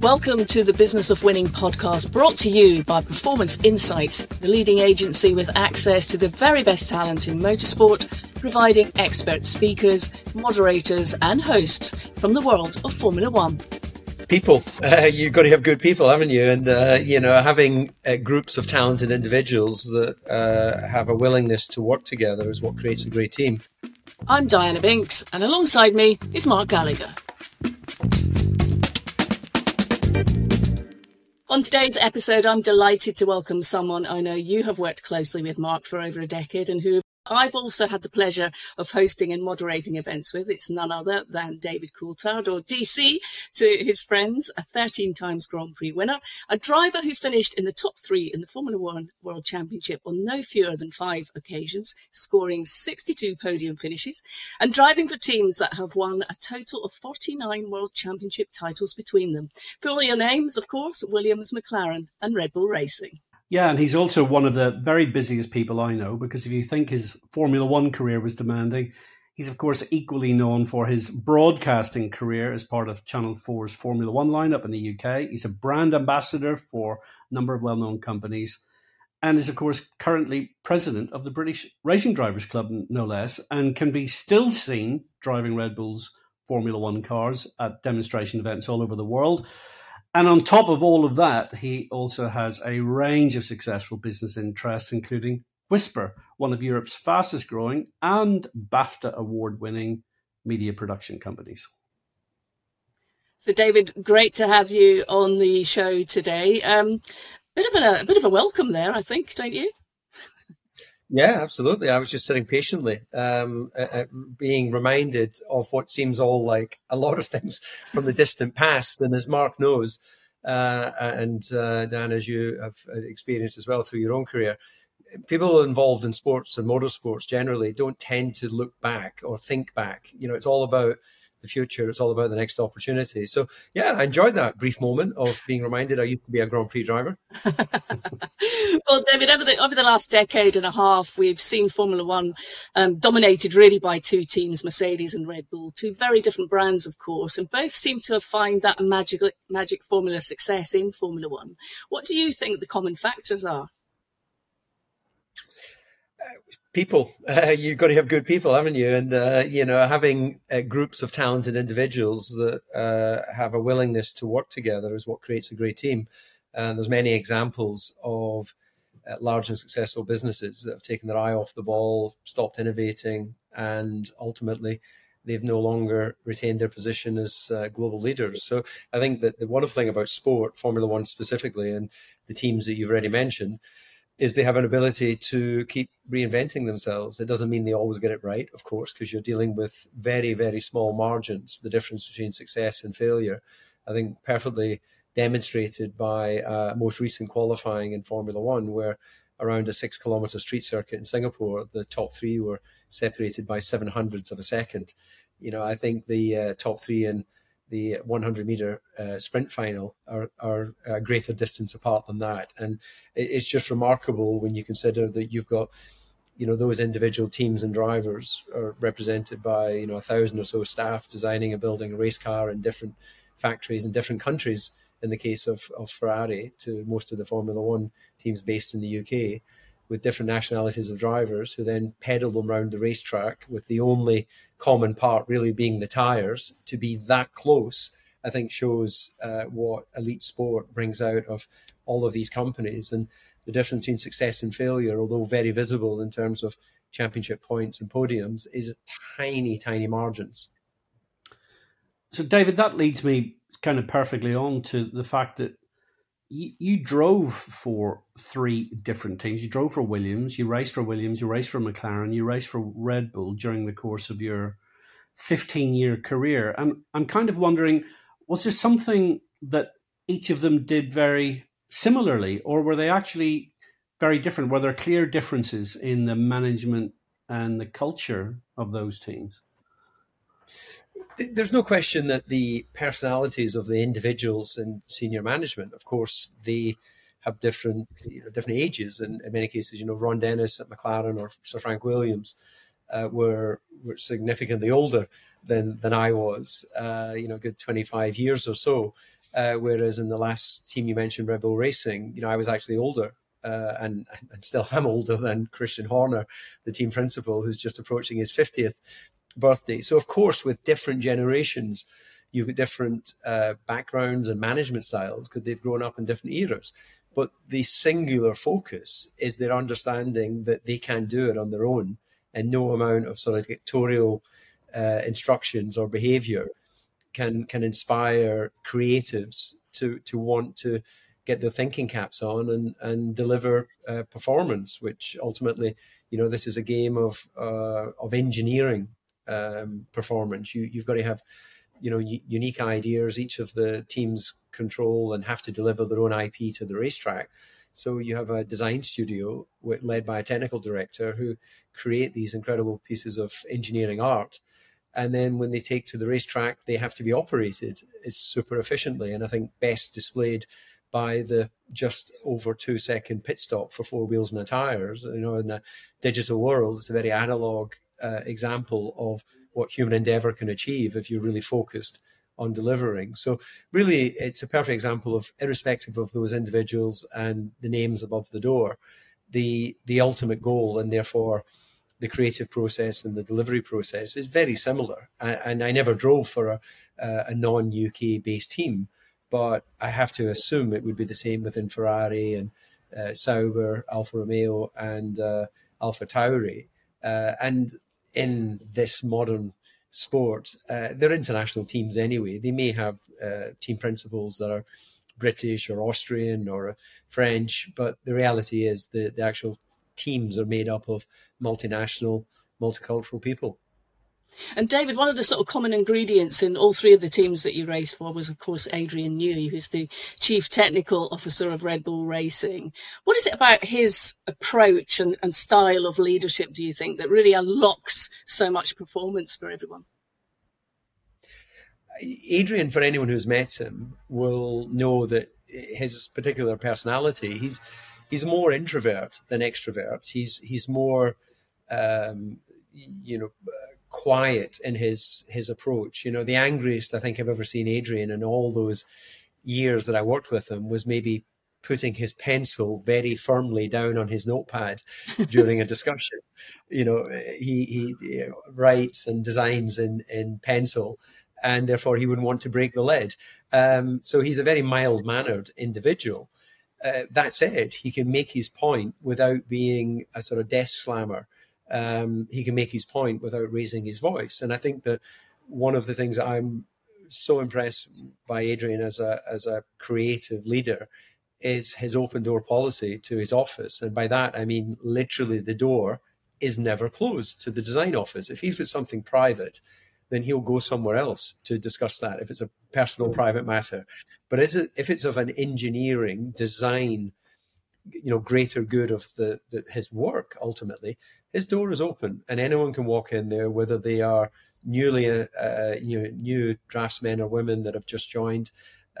Welcome to the Business of Winning podcast brought to you by Performance Insights, the leading agency with access to the very best talent in motorsport, providing expert speakers, moderators, and hosts from the world of Formula One. People, uh, you've got to have good people, haven't you? And, uh, you know, having uh, groups of talented individuals that uh, have a willingness to work together is what creates a great team. I'm Diana Binks, and alongside me is Mark Gallagher. On today's episode, I'm delighted to welcome someone I know you have worked closely with, Mark, for over a decade and who I've also had the pleasure of hosting and moderating events with. It's none other than David Coulthard, or DC to his friends, a 13 times Grand Prix winner, a driver who finished in the top three in the Formula One World Championship on no fewer than five occasions, scoring 62 podium finishes, and driving for teams that have won a total of 49 World Championship titles between them. Familiar names, of course, Williams, McLaren, and Red Bull Racing. Yeah, and he's also one of the very busiest people I know because if you think his Formula One career was demanding, he's of course equally known for his broadcasting career as part of Channel 4's Formula One lineup in the UK. He's a brand ambassador for a number of well known companies and is of course currently president of the British Racing Drivers Club, no less, and can be still seen driving Red Bull's Formula One cars at demonstration events all over the world. And on top of all of that, he also has a range of successful business interests, including Whisper, one of Europe's fastest growing and BAFTA award winning media production companies. So, David, great to have you on the show today. Um, bit of a, a bit of a welcome there, I think, don't you? Yeah, absolutely. I was just sitting patiently, um, uh, being reminded of what seems all like a lot of things from the distant past. And as Mark knows, uh, and uh, Dan, as you have experienced as well through your own career, people involved in sports and motorsports generally don't tend to look back or think back. You know, it's all about the future. It's all about the next opportunity. So, yeah, I enjoyed that brief moment of being reminded I used to be a Grand Prix driver. well, David, over the, over the last decade and a half, we've seen Formula One um, dominated really by two teams, Mercedes and Red Bull, two very different brands, of course, and both seem to have found that magic, magic formula success in Formula One. What do you think the common factors are? People. Uh, you've got to have good people, haven't you? And uh, you know, having uh, groups of talented individuals that uh, have a willingness to work together is what creates a great team. And there's many examples of uh, large and successful businesses that have taken their eye off the ball, stopped innovating, and ultimately they've no longer retained their position as uh, global leaders. So I think that the wonderful thing about sport, Formula One specifically, and the teams that you've already mentioned is they have an ability to keep reinventing themselves. It doesn't mean they always get it right, of course, because you're dealing with very, very small margins, the difference between success and failure. I think perfectly demonstrated by uh, most recent qualifying in Formula One, where around a six kilometer street circuit in Singapore, the top three were separated by seven hundredths of a second. You know, I think the uh, top three in the 100 meter uh, sprint final are, are a greater distance apart than that. And it's just remarkable when you consider that you've got, you know, those individual teams and drivers are represented by, you know, a thousand or so staff designing and building a race car in different factories in different countries. In the case of, of Ferrari, to most of the Formula One teams based in the UK, with different nationalities of drivers who then pedal them around the racetrack with the only common part really being the tires to be that close i think shows uh, what elite sport brings out of all of these companies. And the difference between success and failure although very visible in terms of championship points and podiums is tiny tiny margins. So david that leads me kind of perfectly on to the fact that you, drove for three different teams. You drove for Williams, you raced for Williams, you raced for McLaren, you raced for Red Bull during the course of your 15 year career. And I'm kind of wondering was there something that each of them did very similarly, or were they actually very different? Were there clear differences in the management and the culture of those teams? There's no question that the personalities of the individuals in senior management, of course, they have different you know, different ages, and in many cases, you know, Ron Dennis at McLaren or Sir Frank Williams uh, were were significantly older than than I was, uh, you know, good 25 years or so. Uh, whereas in the last team you mentioned, Red Bull Racing, you know, I was actually older uh, and, and still am older than Christian Horner, the team principal, who's just approaching his 50th birthday. So, of course, with different generations, you've got different uh, backgrounds and management styles because they've grown up in different eras. But the singular focus is their understanding that they can do it on their own and no amount of sort of dictatorial uh, instructions or behavior can can inspire creatives to to want to get their thinking caps on and and deliver uh, performance which ultimately you know this is a game of uh, of engineering um, performance you you've got to have you know unique ideas each of the teams control and have to deliver their own ip to the racetrack so you have a design studio led by a technical director who create these incredible pieces of engineering art and then when they take to the racetrack, they have to be operated super efficiently. And I think best displayed by the just over two second pit stop for four wheels and a tires. You know, in a digital world, it's a very analog uh, example of what human endeavor can achieve if you're really focused on delivering. So really, it's a perfect example of, irrespective of those individuals and the names above the door, the the ultimate goal, and therefore the creative process and the delivery process is very similar. And, and I never drove for a, a non UK based team, but I have to assume it would be the same within Ferrari and uh, Sauber, Alfa Romeo, and uh, Alpha Tauri. Uh, and in this modern sport, uh, they're international teams anyway. They may have uh, team principals that are British or Austrian or French, but the reality is the, the actual teams are made up of multinational, multicultural people. And David, one of the sort of common ingredients in all three of the teams that you raced for was, of course, Adrian Newey, who's the chief technical officer of Red Bull Racing. What is it about his approach and, and style of leadership, do you think, that really unlocks so much performance for everyone? Adrian, for anyone who's met him, will know that his particular personality, he's he's more introvert than extrovert. He's he's more um, you know quiet in his his approach. You know, the angriest I think I've ever seen Adrian in all those years that I worked with him was maybe putting his pencil very firmly down on his notepad during a discussion. You know, he he you know, writes and designs in in pencil, and therefore he wouldn't want to break the lead. Um, so he's a very mild mannered individual. Uh, that said, he can make his point without being a sort of desk slammer. Um, he can make his point without raising his voice. And I think that one of the things that I'm so impressed by Adrian as a as a creative leader is his open door policy to his office. And by that I mean literally the door is never closed to the design office. If he's got something private, then he'll go somewhere else to discuss that if it's a personal private matter. But if it's of an engineering design, you know, greater good of the, the, his work ultimately, his door is open and anyone can walk in there, whether they are newly uh, uh, you know new draftsmen or women that have just joined,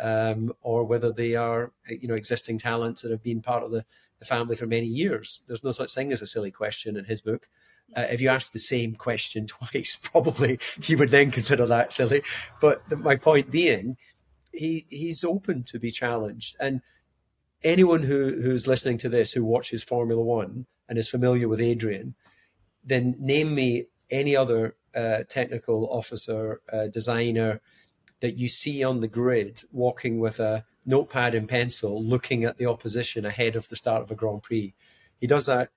um, or whether they are you know existing talents that have been part of the, the family for many years. There's no such thing as a silly question in his book. Uh, if you ask the same question twice, probably he would then consider that silly. But the, my point being, he he's open to be challenged, and anyone who who's listening to this who watches Formula One and is familiar with Adrian, then name me any other uh, technical officer, uh, designer that you see on the grid walking with a notepad and pencil, looking at the opposition ahead of the start of a Grand Prix. He does that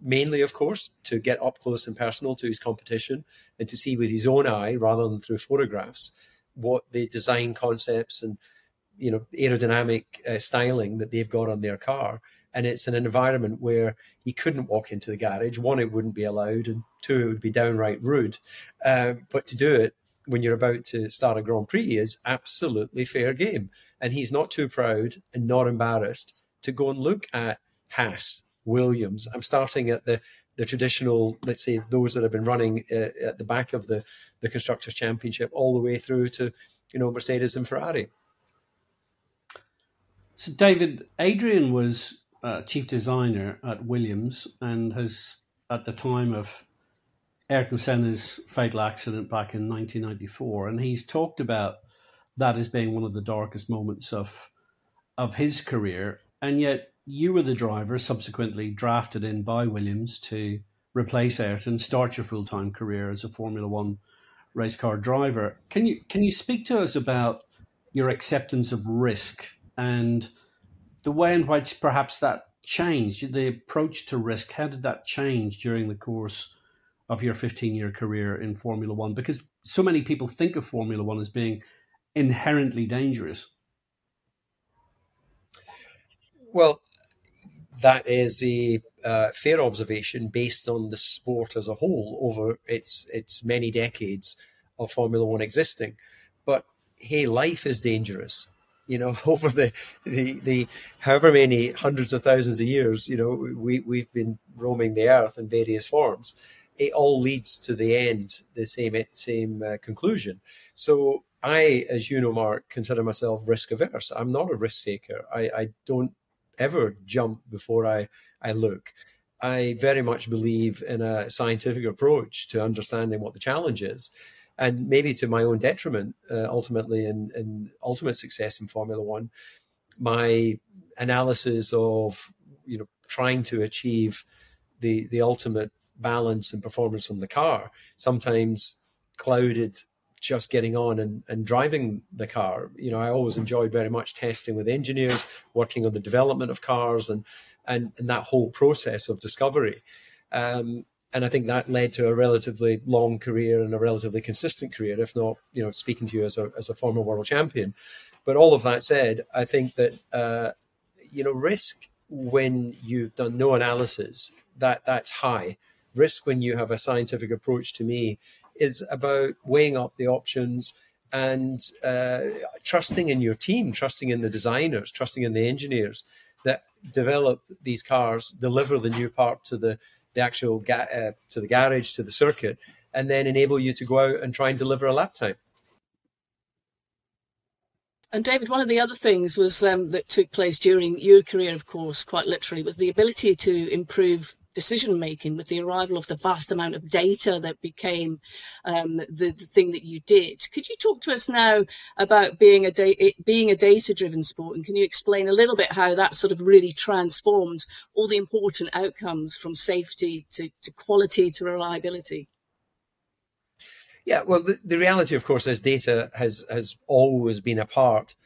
mainly, of course, to get up close and personal to his competition and to see with his own eye rather than through photographs what the design concepts and you know aerodynamic uh, styling that they've got on their car. And it's an environment where he couldn't walk into the garage. One, it wouldn't be allowed, and two, it would be downright rude. Uh, but to do it when you're about to start a Grand Prix is absolutely fair game. And he's not too proud and not embarrassed to go and look at Haas Williams. I'm starting at the the traditional, let's say, those that have been running uh, at the back of the the constructors championship, all the way through to you know Mercedes and Ferrari. So, David, Adrian was uh, chief designer at Williams and has, at the time of Ayrton Senna's fatal accident back in 1994, and he's talked about that as being one of the darkest moments of of his career, and yet you were the driver subsequently drafted in by Williams to replace Ayrton, start your full time career as a Formula One race car driver. Can you can you speak to us about your acceptance of risk and the way in which perhaps that changed, the approach to risk? How did that change during the course of your 15 year career in Formula One? Because so many people think of Formula One as being inherently dangerous. Well, that is a uh, fair observation based on the sport as a whole over its its many decades of Formula One existing. But hey, life is dangerous. You know, over the, the the however many hundreds of thousands of years, you know, we we've been roaming the earth in various forms. It all leads to the end, the same same uh, conclusion. So I, as you know, Mark, consider myself risk averse. I'm not a risk taker. I, I don't ever jump before I, I look. I very much believe in a scientific approach to understanding what the challenge is. And maybe to my own detriment, uh, ultimately, in, in ultimate success in Formula One, my analysis of you know trying to achieve the the ultimate balance and performance from the car sometimes clouded just getting on and, and driving the car. You know, I always enjoyed very much testing with engineers, working on the development of cars and, and, and that whole process of discovery. Um, and I think that led to a relatively long career and a relatively consistent career, if not, you know, speaking to you as a, as a former world champion. But all of that said, I think that, uh, you know, risk when you've done no analysis, that that's high. Risk when you have a scientific approach to me is about weighing up the options and uh, trusting in your team, trusting in the designers, trusting in the engineers that develop these cars, deliver the new part to the the actual ga- uh, to the garage to the circuit, and then enable you to go out and try and deliver a lap time. And David, one of the other things was um, that took place during your career, of course, quite literally, was the ability to improve decision making with the arrival of the vast amount of data that became um, the, the, thing that you did. Could you talk to us now about being a da- being a data driven sport, and can you explain a little bit how that sort of really transformed all the important outcomes from safety to, to quality to reliability? Yeah, well, the, the reality, of course, is data has has always been a part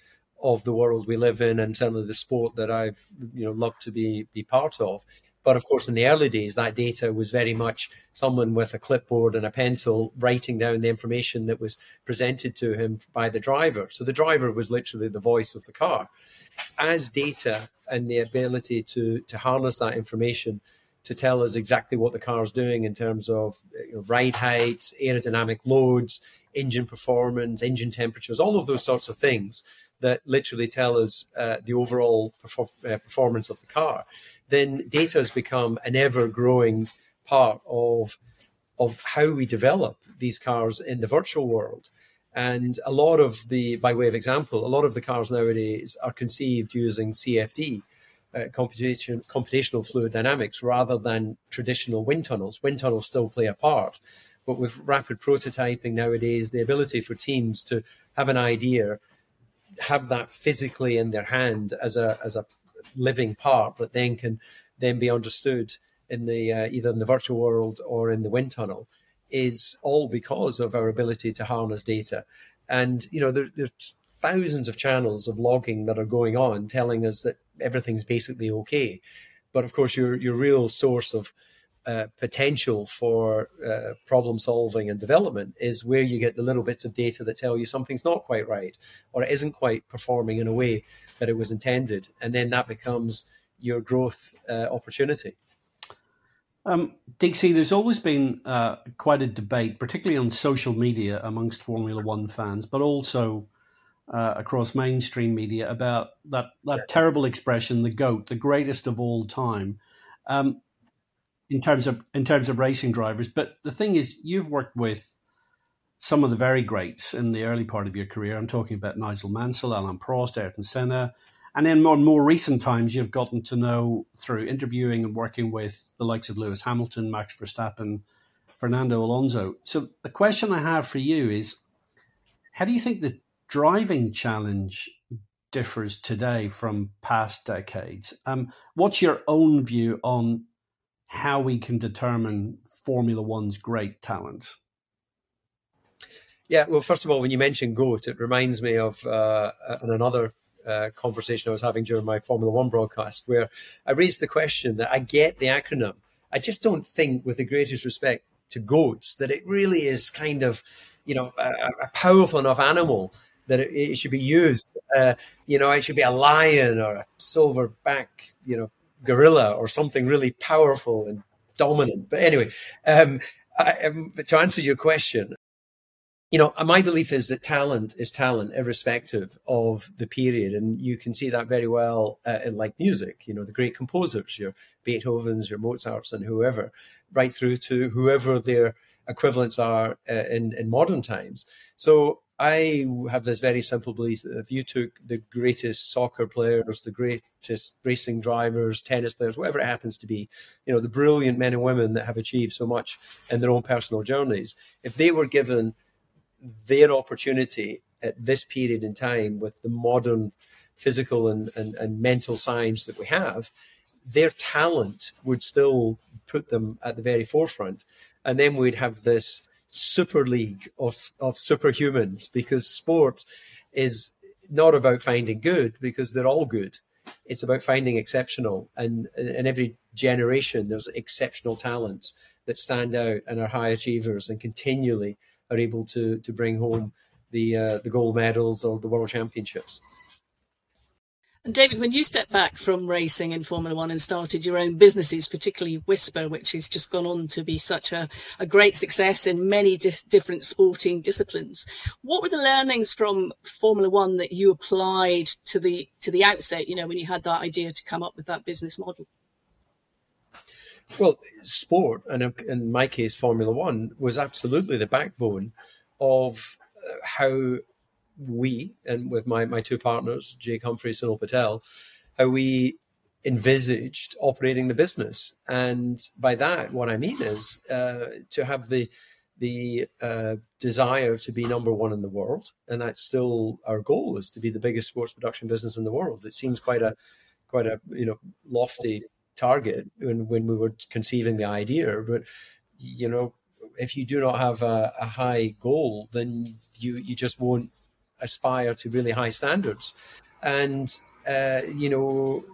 of the world we live in, and certainly the sport that I've you know loved to be be part of. But of course, in the early days, that data was very much someone with a clipboard and a pencil writing down the information that was presented to him by the driver. So the driver was literally the voice of the car. As data and the ability to, to harness that information to tell us exactly what the car is doing in terms of you know, ride heights, aerodynamic loads, engine performance, engine temperatures, all of those sorts of things that literally tell us uh, the overall perfor- uh, performance of the car then data has become an ever growing part of of how we develop these cars in the virtual world. And a lot of the, by way of example, a lot of the cars nowadays are conceived using CFD, uh, computation, computational fluid dynamics, rather than traditional wind tunnels. Wind tunnels still play a part, but with rapid prototyping nowadays, the ability for teams to have an idea, have that physically in their hand as a as a living part that then can then be understood in the uh, either in the virtual world or in the wind tunnel is all because of our ability to harness data. And you know, there, there's thousands of channels of logging that are going on, telling us that everything's basically okay. But of course, your your real source of uh, potential for uh, problem solving and development is where you get the little bits of data that tell you something's not quite right or it isn't quite performing in a way that it was intended. And then that becomes your growth uh, opportunity. Um, DC, there's always been uh, quite a debate, particularly on social media amongst Formula One fans, but also uh, across mainstream media about that, that terrible expression, the GOAT, the greatest of all time. Um, in terms of in terms of racing drivers. But the thing is, you've worked with some of the very greats in the early part of your career. I'm talking about Nigel Mansell, Alain Prost, Ayrton Senna, and then more, more recent times, you've gotten to know through interviewing and working with the likes of Lewis Hamilton, Max Verstappen, Fernando Alonso. So the question I have for you is, how do you think the driving challenge differs today from past decades. Um, what's your own view on how we can determine Formula One's great talent? Yeah, well, first of all, when you mention GOAT, it reminds me of uh, another uh, conversation I was having during my Formula One broadcast, where I raised the question that I get the acronym. I just don't think, with the greatest respect to goats, that it really is kind of, you know, a, a powerful enough animal that it, it should be used. Uh, you know, it should be a lion or a silverback, you know, gorilla or something really powerful and dominant. But anyway, um, I, um, to answer your question, you know, my belief is that talent is talent, irrespective of the period, and you can see that very well uh, in like music. You know, the great composers, your Beethovens, your Mozarts, and whoever, right through to whoever their equivalents are uh, in in modern times. So I have this very simple belief that if you took the greatest soccer players, the greatest racing drivers, tennis players, whatever it happens to be, you know, the brilliant men and women that have achieved so much in their own personal journeys, if they were given their opportunity at this period in time with the modern physical and, and, and mental science that we have, their talent would still put them at the very forefront. And then we'd have this super league of, of superhumans because sport is not about finding good because they're all good. It's about finding exceptional. And in every generation, there's exceptional talents that stand out and are high achievers and continually are able to to bring home the uh, the gold medals or the world championships. And David, when you stepped back from racing in Formula One and started your own businesses, particularly Whisper, which has just gone on to be such a, a great success in many dis- different sporting disciplines, what were the learnings from Formula One that you applied to the to the outset? You know, when you had that idea to come up with that business model. Well, sport, and in my case, Formula One, was absolutely the backbone of uh, how we, and with my, my two partners, Jake Humphrey, Sunil Patel, how we envisaged operating the business. And by that, what I mean is uh, to have the the uh, desire to be number one in the world, and that's still our goal is to be the biggest sports production business in the world. It seems quite a quite a you know lofty target when, when we were conceiving the idea. But, you know, if you do not have a, a high goal, then you, you just won't aspire to really high standards. And, uh, you know,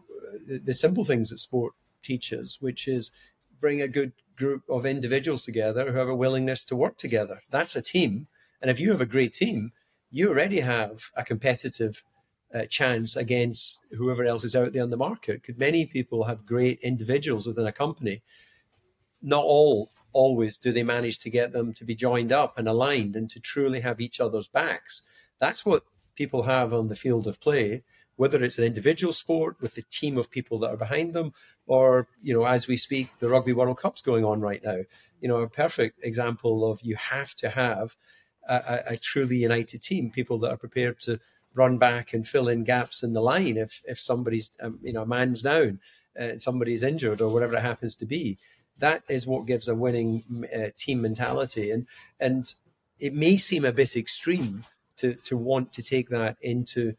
the, the simple things that sport teaches, which is bring a good group of individuals together who have a willingness to work together. That's a team. And if you have a great team, you already have a competitive uh, chance against whoever else is out there in the market. Could many people have great individuals within a company? Not all always do they manage to get them to be joined up and aligned and to truly have each other's backs. That's what people have on the field of play, whether it's an individual sport with the team of people that are behind them, or, you know, as we speak, the Rugby World Cup's going on right now. You know, a perfect example of you have to have a, a, truly united team, people that are prepared to run back and fill in gaps in the line if if somebody's um, you know a man's down, uh, somebody's injured or whatever it happens to be. That is what gives a winning uh, team mentality, and and it may seem a bit extreme to to want to take that into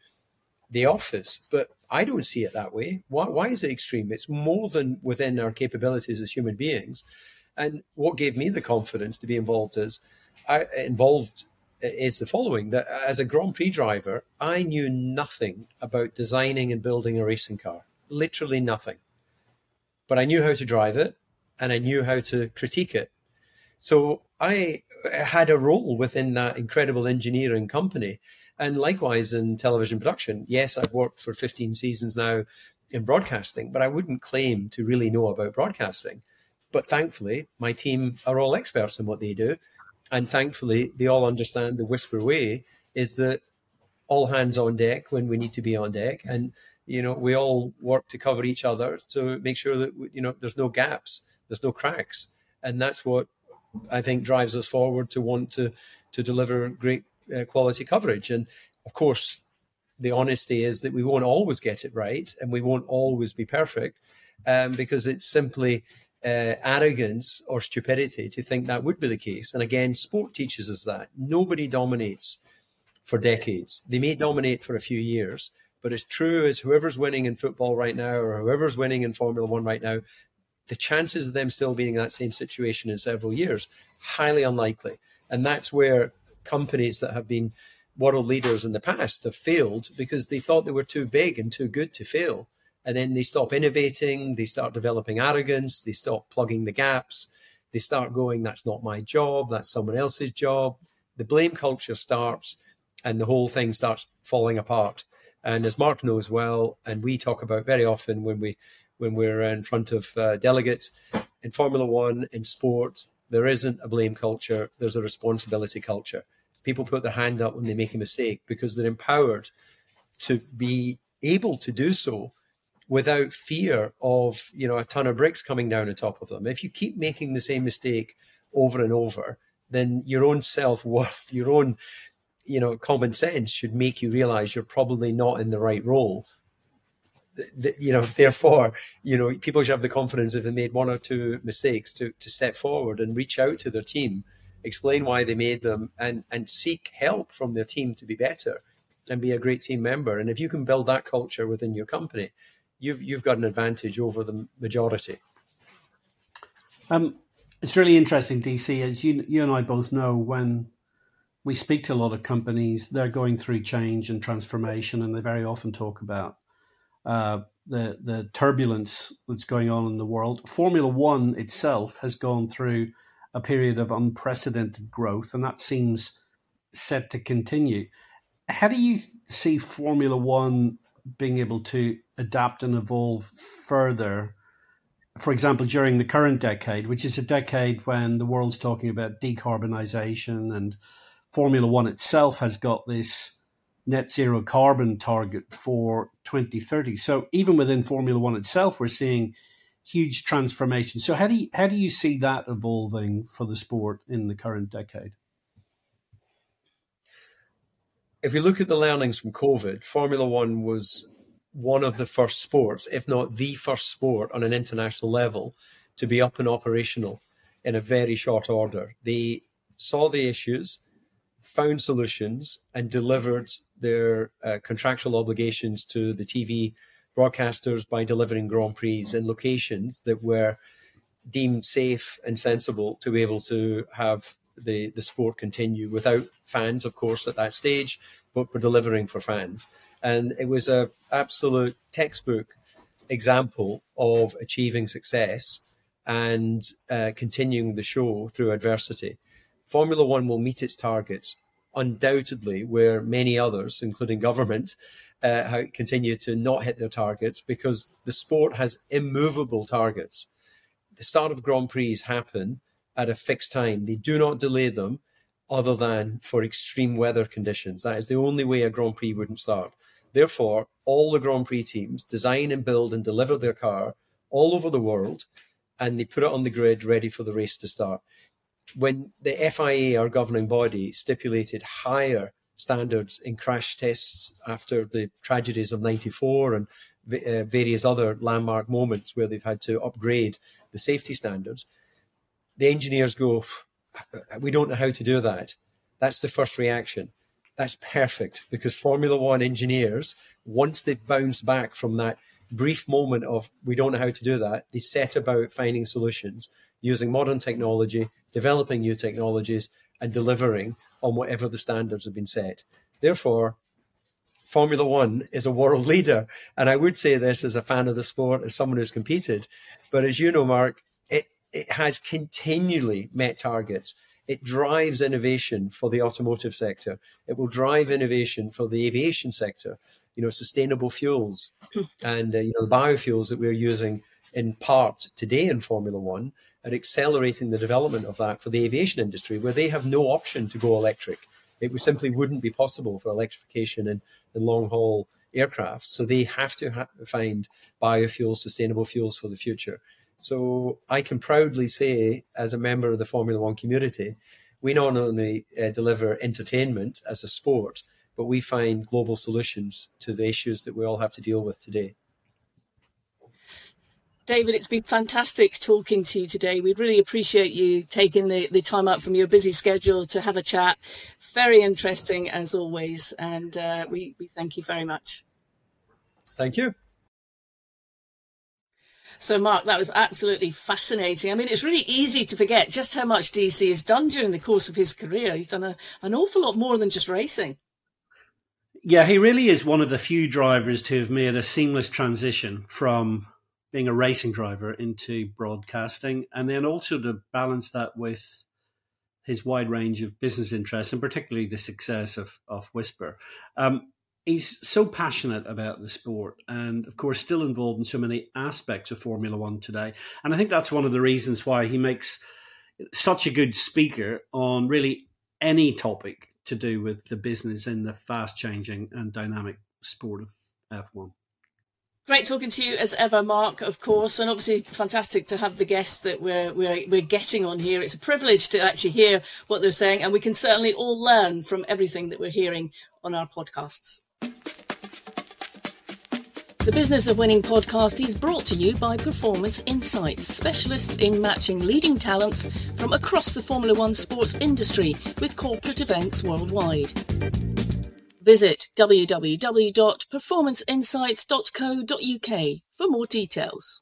the office, but I don't see it that way. Why, why is it extreme? It's more than within our capabilities as human beings. And what gave me the confidence to be involved is I involved is the following that as a Grand Prix driver, I knew nothing about designing and building a racing car, literally nothing. But I knew how to drive it and I knew how to critique it. So I had a role within that incredible engineering company. And likewise in television production. Yes, I've worked for 15 seasons now in broadcasting, but I wouldn't claim to really know about broadcasting. But thankfully, my team are all experts in what they do and thankfully they all understand the whisper way is that all hands on deck when we need to be on deck and you know we all work to cover each other to make sure that you know there's no gaps there's no cracks and that's what i think drives us forward to want to to deliver great uh, quality coverage and of course the honesty is that we won't always get it right and we won't always be perfect um, because it's simply uh, arrogance or stupidity to think that would be the case. And again, sport teaches us that nobody dominates for decades. They may dominate for a few years, but as true as whoever's winning in football right now or whoever's winning in Formula One right now, the chances of them still being in that same situation in several years, highly unlikely. And that's where companies that have been world leaders in the past have failed because they thought they were too big and too good to fail. And then they stop innovating, they start developing arrogance, they stop plugging the gaps, they start going, that's not my job, that's someone else's job. The blame culture starts and the whole thing starts falling apart. And as Mark knows well, and we talk about very often when we when we're in front of uh, delegates in Formula One, in sport, there isn't a blame culture. There's a responsibility culture. People put their hand up when they make a mistake because they're empowered to be able to do so without fear of you know a ton of bricks coming down on top of them. If you keep making the same mistake over and over, then your own self worth, your own you know common sense should make you realize you're probably not in the right role you know, therefore, you know, people should have the confidence if they made one or two mistakes to, to step forward and reach out to their team, explain why they made them, and and seek help from their team to be better and be a great team member. And if you can build that culture within your company, you've you've got an advantage over the majority. Um, it's really interesting, DC. As you you and I both know, when we speak to a lot of companies, they're going through change and transformation, and they very often talk about uh, the the turbulence that's going on in the world. Formula One itself has gone through a period of unprecedented growth, and that seems set to continue. How do you see Formula One being able to adapt and evolve further? For example, during the current decade, which is a decade when the world's talking about decarbonisation, and Formula One itself has got this net zero carbon target for 2030. So even within Formula One itself, we're seeing huge transformation. So how do you, how do you see that evolving for the sport in the current decade? If you look at the learnings from COVID, Formula One was one of the first sports, if not the first sport on an international level, to be up and operational in a very short order. They saw the issues, found solutions, and delivered their uh, contractual obligations to the TV broadcasters by delivering Grand Prix in locations that were deemed safe and sensible to be able to have the, the sport continue without fans, of course, at that stage, but we're delivering for fans. And it was a absolute textbook example of achieving success and uh, continuing the show through adversity. Formula One will meet its targets undoubtedly where many others, including government, uh, continue to not hit their targets because the sport has immovable targets. The start of Grand Prix happen at a fixed time. They do not delay them other than for extreme weather conditions. That is the only way a Grand Prix wouldn't start. Therefore, all the Grand Prix teams design and build and deliver their car all over the world and they put it on the grid ready for the race to start when the FIA, our governing body, stipulated higher standards in crash tests after the tragedies of 94 and uh, various other landmark moments where they've had to upgrade the safety standards, the engineers go, We don't know how to do that. That's the first reaction. That's perfect because Formula One engineers, once they've bounced back from that brief moment of we don't know how to do that, they set about finding solutions using modern technology, developing new technologies, and delivering on whatever the standards have been set. Therefore, Formula One is a world leader. And I would say this as a fan of the sport, as someone who's competed. But as you know, Mark, it, it has continually met targets. It drives innovation for the automotive sector. It will drive innovation for the aviation sector. You know, sustainable fuels and uh, you know the biofuels that we're using in part today in Formula One are accelerating the development of that for the aviation industry, where they have no option to go electric. It simply wouldn't be possible for electrification in, in long haul aircraft. So they have to ha- find biofuels, sustainable fuels for the future. So I can proudly say, as a member of the Formula One community, we not only uh, deliver entertainment as a sport, but we find global solutions to the issues that we all have to deal with today. David, it's been fantastic talking to you today. We really appreciate you taking the, the time out from your busy schedule to have a chat. Very interesting as always, and uh, we, we thank you very much. Thank you. So, Mark, that was absolutely fascinating. I mean, it's really easy to forget just how much DC has done during the course of his career. He's done a, an awful lot more than just racing. Yeah, he really is one of the few drivers to have made a seamless transition from being a racing driver into broadcasting, and then also to balance that with his wide range of business interests, and particularly the success of, of Whisper. Um, he's so passionate about the sport and of course still involved in so many aspects of formula one today and i think that's one of the reasons why he makes such a good speaker on really any topic to do with the business in the fast changing and dynamic sport of f1 Great talking to you as ever, Mark, of course, and obviously fantastic to have the guests that we're, we're, we're getting on here. It's a privilege to actually hear what they're saying, and we can certainly all learn from everything that we're hearing on our podcasts. The Business of Winning podcast is brought to you by Performance Insights, specialists in matching leading talents from across the Formula One sports industry with corporate events worldwide. Visit www.performanceinsights.co.uk for more details.